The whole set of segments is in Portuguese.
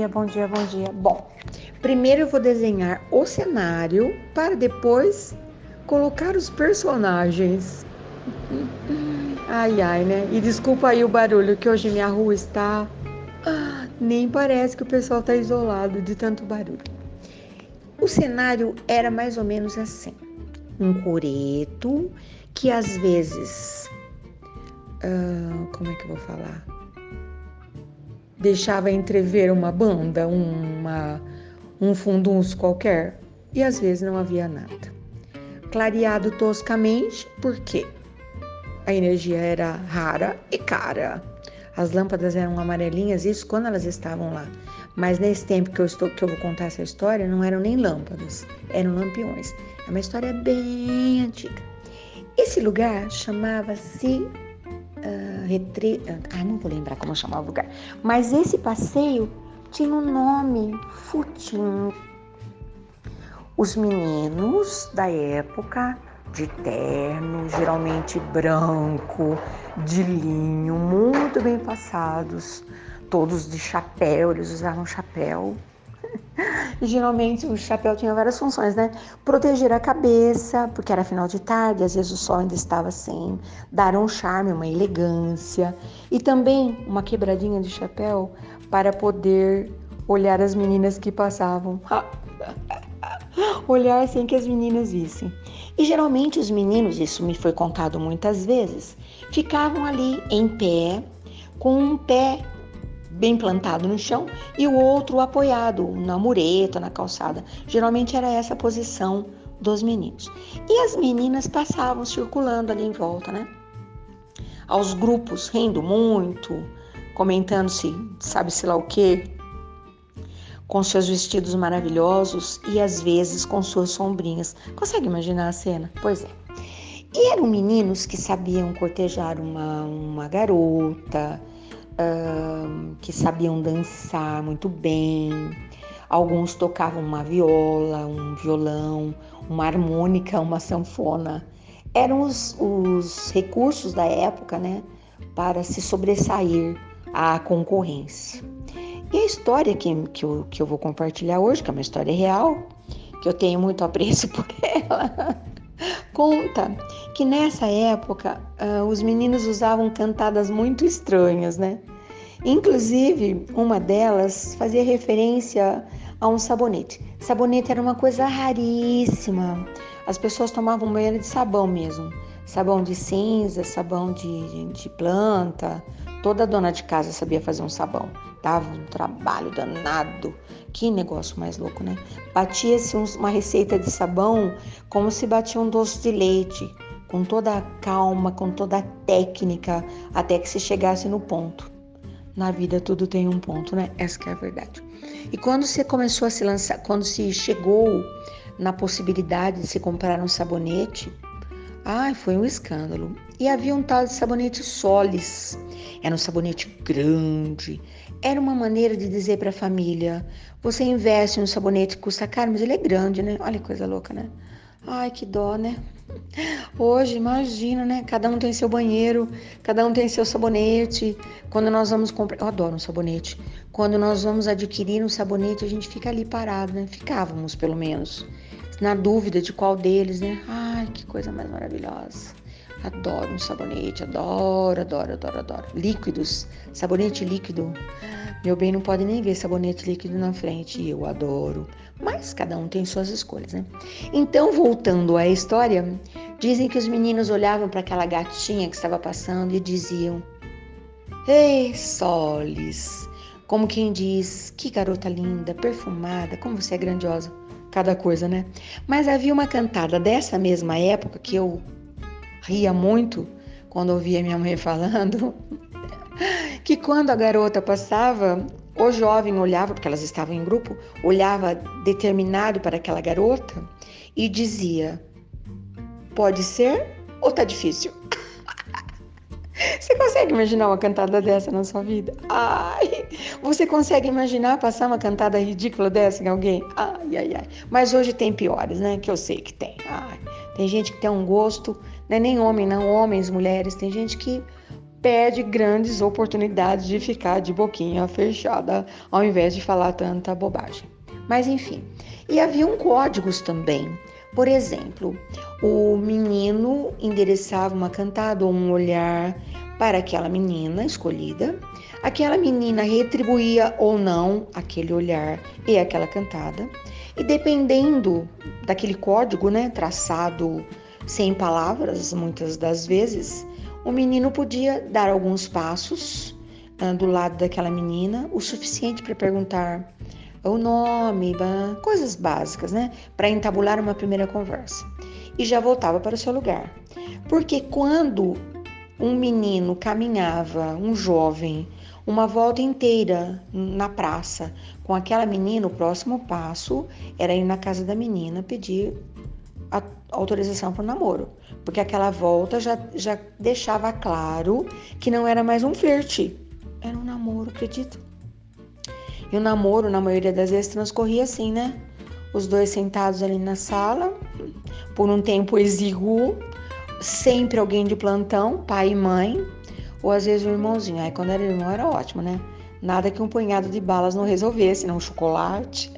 dia, bom dia, bom dia. Bom, primeiro eu vou desenhar o cenário para depois colocar os personagens. Ai, ai, né? E desculpa aí o barulho, que hoje minha rua está. Ah, nem parece que o pessoal está isolado de tanto barulho. O cenário era mais ou menos assim: um coreto que às vezes. Ah, como é que eu vou falar? Deixava entrever uma banda, uma, um fundunço qualquer, e às vezes não havia nada. Clareado toscamente, porque a energia era rara e cara. As lâmpadas eram amarelinhas, isso quando elas estavam lá. Mas nesse tempo que eu estou que eu vou contar essa história, não eram nem lâmpadas, eram lampiões. É uma história bem antiga. Esse lugar chamava-se Retre... Ah, não vou lembrar como chamava o lugar. Mas esse passeio tinha um nome, Futim. Os meninos da época de terno, geralmente branco, de linho, muito bem passados, todos de chapéu, eles usavam chapéu. E geralmente o chapéu tinha várias funções, né? Proteger a cabeça, porque era final de tarde, às vezes o sol ainda estava assim, dar um charme, uma elegância, e também uma quebradinha de chapéu para poder olhar as meninas que passavam. olhar sem que as meninas vissem. E geralmente os meninos, isso me foi contado muitas vezes, ficavam ali em pé, com um pé bem plantado no chão e o outro apoiado na mureta, na calçada. Geralmente era essa a posição dos meninos. E as meninas passavam circulando ali em volta, né? Aos grupos, rindo muito, comentando-se, sabe-se lá o quê, com seus vestidos maravilhosos e às vezes com suas sombrinhas. Consegue imaginar a cena? Pois é. E eram meninos que sabiam cortejar uma, uma garota, que sabiam dançar muito bem. Alguns tocavam uma viola, um violão, uma harmônica, uma sanfona. Eram os, os recursos da época, né, para se sobressair à concorrência. E a história que, que, eu, que eu vou compartilhar hoje, que é uma história real, que eu tenho muito apreço por ela, conta que nessa época uh, os meninos usavam cantadas muito estranhas, né? Inclusive, uma delas fazia referência a um sabonete. Sabonete era uma coisa raríssima. As pessoas tomavam banho de sabão mesmo. Sabão de cinza, sabão de, de planta, Toda dona de casa sabia fazer um sabão. Dava um trabalho danado. Que negócio mais louco, né? Batia-se uma receita de sabão como se batia um doce de leite, com toda a calma, com toda a técnica, até que se chegasse no ponto. Na vida tudo tem um ponto, né? Essa é a verdade. E quando você começou a se lançar, quando se chegou na possibilidade de se comprar um sabonete, ai, foi um escândalo. E havia um tal de sabonete Solis. Era um sabonete grande. Era uma maneira de dizer para a família: você investe um sabonete que custa caro, mas ele é grande, né? Olha que coisa louca, né? Ai, que dó, né? Hoje, imagina, né? Cada um tem seu banheiro, cada um tem seu sabonete. Quando nós vamos comprar, eu adoro um sabonete. Quando nós vamos adquirir um sabonete, a gente fica ali parado, né? Ficávamos, pelo menos, na dúvida de qual deles, né? Ai, que coisa mais maravilhosa. Adoro um sabonete, adoro, adoro, adoro, adoro. Líquidos, sabonete líquido. Meu bem não pode nem ver sabonete líquido na frente, eu adoro. Mas cada um tem suas escolhas, né? Então, voltando à história, dizem que os meninos olhavam para aquela gatinha que estava passando e diziam: Ei, Solis! Como quem diz, que garota linda, perfumada, como você é grandiosa. Cada coisa, né? Mas havia uma cantada dessa mesma época que eu ria muito quando ouvia minha mãe falando que quando a garota passava, o jovem olhava, porque elas estavam em grupo, olhava determinado para aquela garota e dizia: Pode ser ou tá difícil? Você consegue imaginar uma cantada dessa na sua vida? Ai, você consegue imaginar passar uma cantada ridícula dessa em alguém? Ai, ai, ai. Mas hoje tem piores, né? Que eu sei que tem. Ai, tem gente que tem um gosto, não é nem homem, não, homens, mulheres. Tem gente que perde grandes oportunidades de ficar de boquinha fechada ao invés de falar tanta bobagem. Mas enfim, e haviam códigos também. Por exemplo, o menino endereçava uma cantada ou um olhar para aquela menina escolhida. Aquela menina retribuía ou não aquele olhar e aquela cantada. E dependendo daquele código, né, traçado sem palavras, muitas das vezes, o menino podia dar alguns passos uh, do lado daquela menina, o suficiente para perguntar o nome, coisas básicas, né, para entabular uma primeira conversa. E já voltava para o seu lugar. Porque quando um menino caminhava, um jovem, uma volta inteira na praça com aquela menina, o próximo passo era ir na casa da menina pedir a autorização para o namoro. Porque aquela volta já, já deixava claro que não era mais um flerte, era um namoro, acredita? E o namoro, na maioria das vezes, transcorria assim, né? Os dois sentados ali na sala, por um tempo exíguo, sempre alguém de plantão, pai e mãe, ou às vezes um irmãozinho. Aí quando era irmão era ótimo, né? Nada que um punhado de balas não resolvesse, não um chocolate.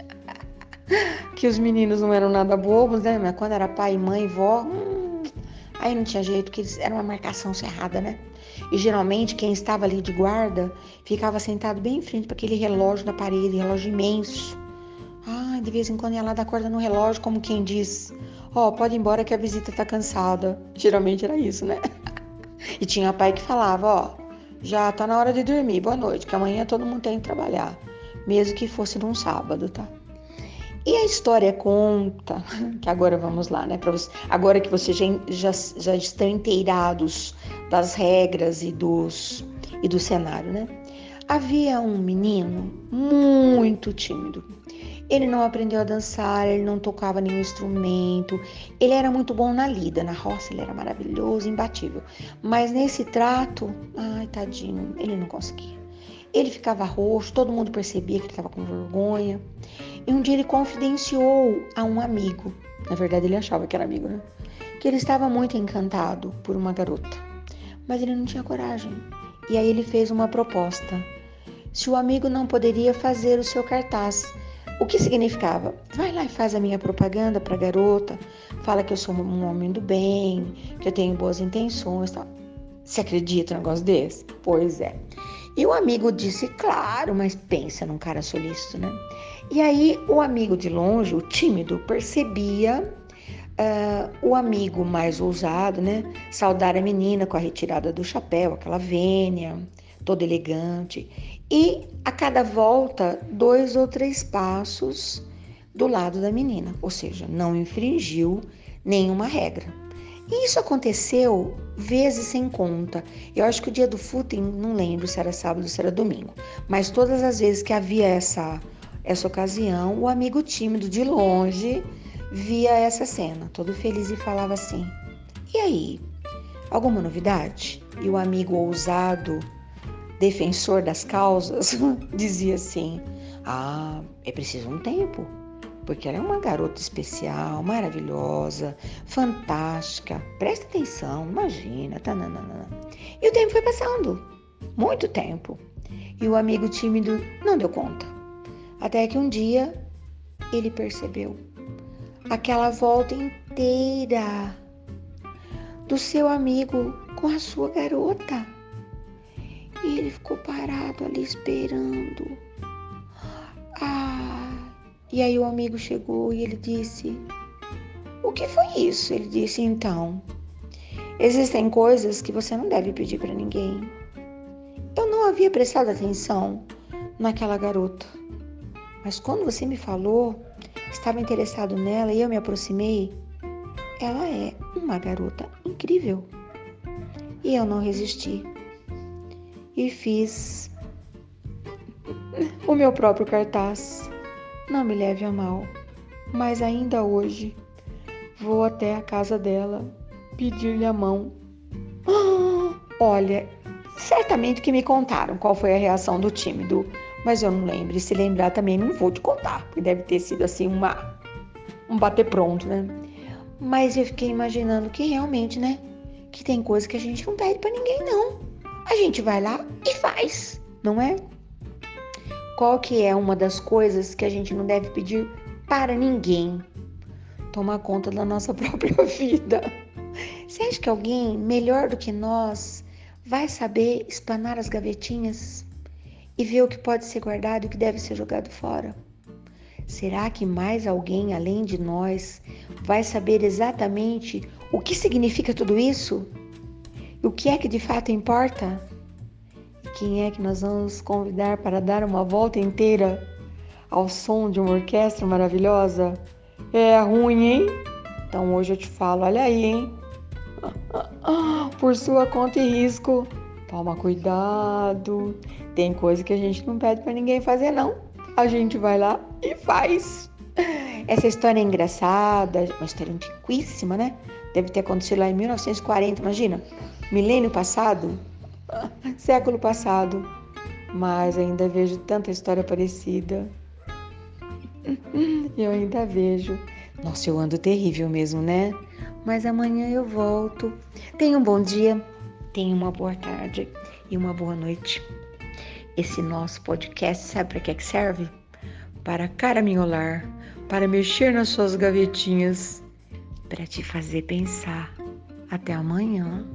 que os meninos não eram nada bobos, né? Mas quando era pai, mãe, vó, hum, aí não tinha jeito, que era uma marcação cerrada, né? E geralmente quem estava ali de guarda ficava sentado bem em frente para aquele relógio na parede, relógio imenso. Ah, de vez em quando ia lá dar corda no relógio, como quem diz: Ó, oh, pode ir embora que a visita tá cansada. Geralmente era isso, né? e tinha pai que falava: Ó, oh, já tá na hora de dormir, boa noite, que amanhã todo mundo tem que trabalhar. Mesmo que fosse num sábado, tá? E a história conta, que agora vamos lá, né? Você, agora que vocês já, já, estão inteirados das regras e, dos, e do cenário, né? Havia um menino muito tímido ele não aprendeu a dançar, ele não tocava nenhum instrumento. Ele era muito bom na lida, na roça ele era maravilhoso, imbatível. Mas nesse trato, ai tadinho, ele não conseguia. Ele ficava roxo, todo mundo percebia que ele estava com vergonha. E um dia ele confidenciou a um amigo, na verdade ele achava que era amigo, né? Que ele estava muito encantado por uma garota, mas ele não tinha coragem. E aí ele fez uma proposta. Se o amigo não poderia fazer o seu cartaz, o que significava? Vai lá e faz a minha propaganda para a garota, fala que eu sou um homem do bem, que eu tenho boas intenções, tal. Você acredita num negócio desse? Pois é. E o amigo disse, claro, mas pensa num cara solícito, né? E aí o amigo de longe, o tímido, percebia uh, o amigo mais ousado, né? Saudar a menina com a retirada do chapéu, aquela vênia, toda elegante e a cada volta, dois ou três passos do lado da menina, ou seja, não infringiu nenhuma regra. E isso aconteceu vezes sem conta. Eu acho que o dia do footing, não lembro se era sábado ou se era domingo, mas todas as vezes que havia essa, essa ocasião, o amigo tímido de longe via essa cena, todo feliz e falava assim: E aí, alguma novidade? E o amigo ousado defensor das causas, dizia assim: Ah, é preciso um tempo, porque ela é uma garota especial, maravilhosa, fantástica. Presta atenção, imagina. Tananana. E o tempo foi passando muito tempo. E o amigo tímido não deu conta. Até que um dia ele percebeu aquela volta inteira do seu amigo com a sua garota. E ele ficou parado ali esperando. Ah! E aí o amigo chegou e ele disse: O que foi isso? Ele disse: Então, existem coisas que você não deve pedir para ninguém. Eu não havia prestado atenção naquela garota, mas quando você me falou, estava interessado nela e eu me aproximei. Ela é uma garota incrível. E eu não resisti e fiz o meu próprio cartaz. Não me leve a mal, mas ainda hoje vou até a casa dela pedir-lhe a mão. olha, certamente que me contaram qual foi a reação do tímido, mas eu não lembro. E se lembrar também não vou te contar, porque deve ter sido assim uma um bater pronto, né? Mas eu fiquei imaginando que realmente, né? Que tem coisa que a gente não pede para ninguém não. a gente vai lá e faz, não é? Qual que é uma das coisas que a gente não deve pedir para ninguém? Tomar conta da nossa própria vida. Você acha que alguém melhor do que nós vai saber espanar as gavetinhas e ver o que pode ser guardado e o que deve ser jogado fora? Será que mais alguém além de nós vai saber exatamente o que significa tudo isso? O que é que de fato importa? Quem é que nós vamos convidar para dar uma volta inteira ao som de uma orquestra maravilhosa? É ruim, hein? Então hoje eu te falo, olha aí, hein? Por sua conta e risco. Toma cuidado. Tem coisa que a gente não pede para ninguém fazer, não. A gente vai lá e faz. Essa história é engraçada, uma história antiquíssima, né? Deve ter acontecido lá em 1940, imagina milênio passado, século passado, mas ainda vejo tanta história parecida. Eu ainda vejo. Nossa, eu ando terrível mesmo, né? Mas amanhã eu volto. Tenha um bom dia, tenha uma boa tarde e uma boa noite. Esse nosso podcast sabe para que, serve? Para caraminholar, para mexer nas suas gavetinhas, para te fazer pensar. Até amanhã.